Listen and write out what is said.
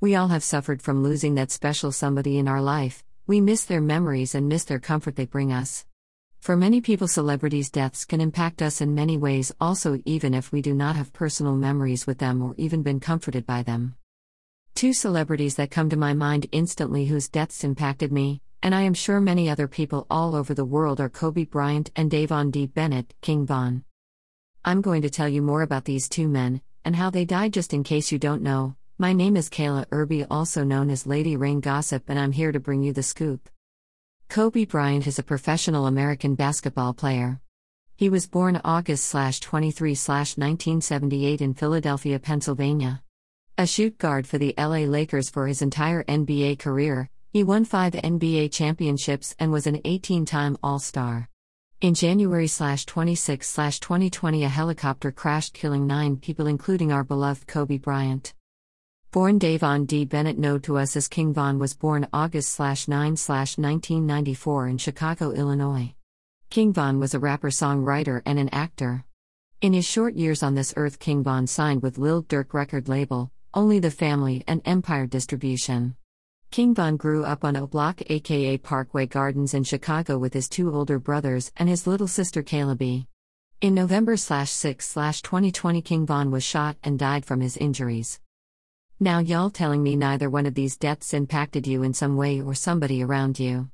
We all have suffered from losing that special somebody in our life, we miss their memories and miss their comfort they bring us. For many people, celebrities' deaths can impact us in many ways, also, even if we do not have personal memories with them or even been comforted by them. Two celebrities that come to my mind instantly whose deaths impacted me, and I am sure many other people all over the world, are Kobe Bryant and Dayvon D. Bennett, King Von. I'm going to tell you more about these two men, and how they died just in case you don't know. My name is Kayla Irby, also known as Lady Rain Gossip, and I'm here to bring you the scoop. Kobe Bryant is a professional American basketball player. He was born August 23 1978 in Philadelphia, Pennsylvania. A shoot guard for the LA Lakers for his entire NBA career, he won five NBA championships and was an 18 time All Star. In January 26 2020, a helicopter crashed, killing nine people, including our beloved Kobe Bryant. Born Dayvon D. Bennett, known to us as King Von, was born August 9 1994 in Chicago, Illinois. King Von was a rapper, songwriter, and an actor. In his short years on this earth, King Von signed with Lil Durk record label, Only the Family, and Empire Distribution. King Von grew up on O Block, aka Parkway Gardens in Chicago, with his two older brothers and his little sister Kayla In November 6 2020, King Von was shot and died from his injuries. Now, y'all telling me neither one of these deaths impacted you in some way or somebody around you.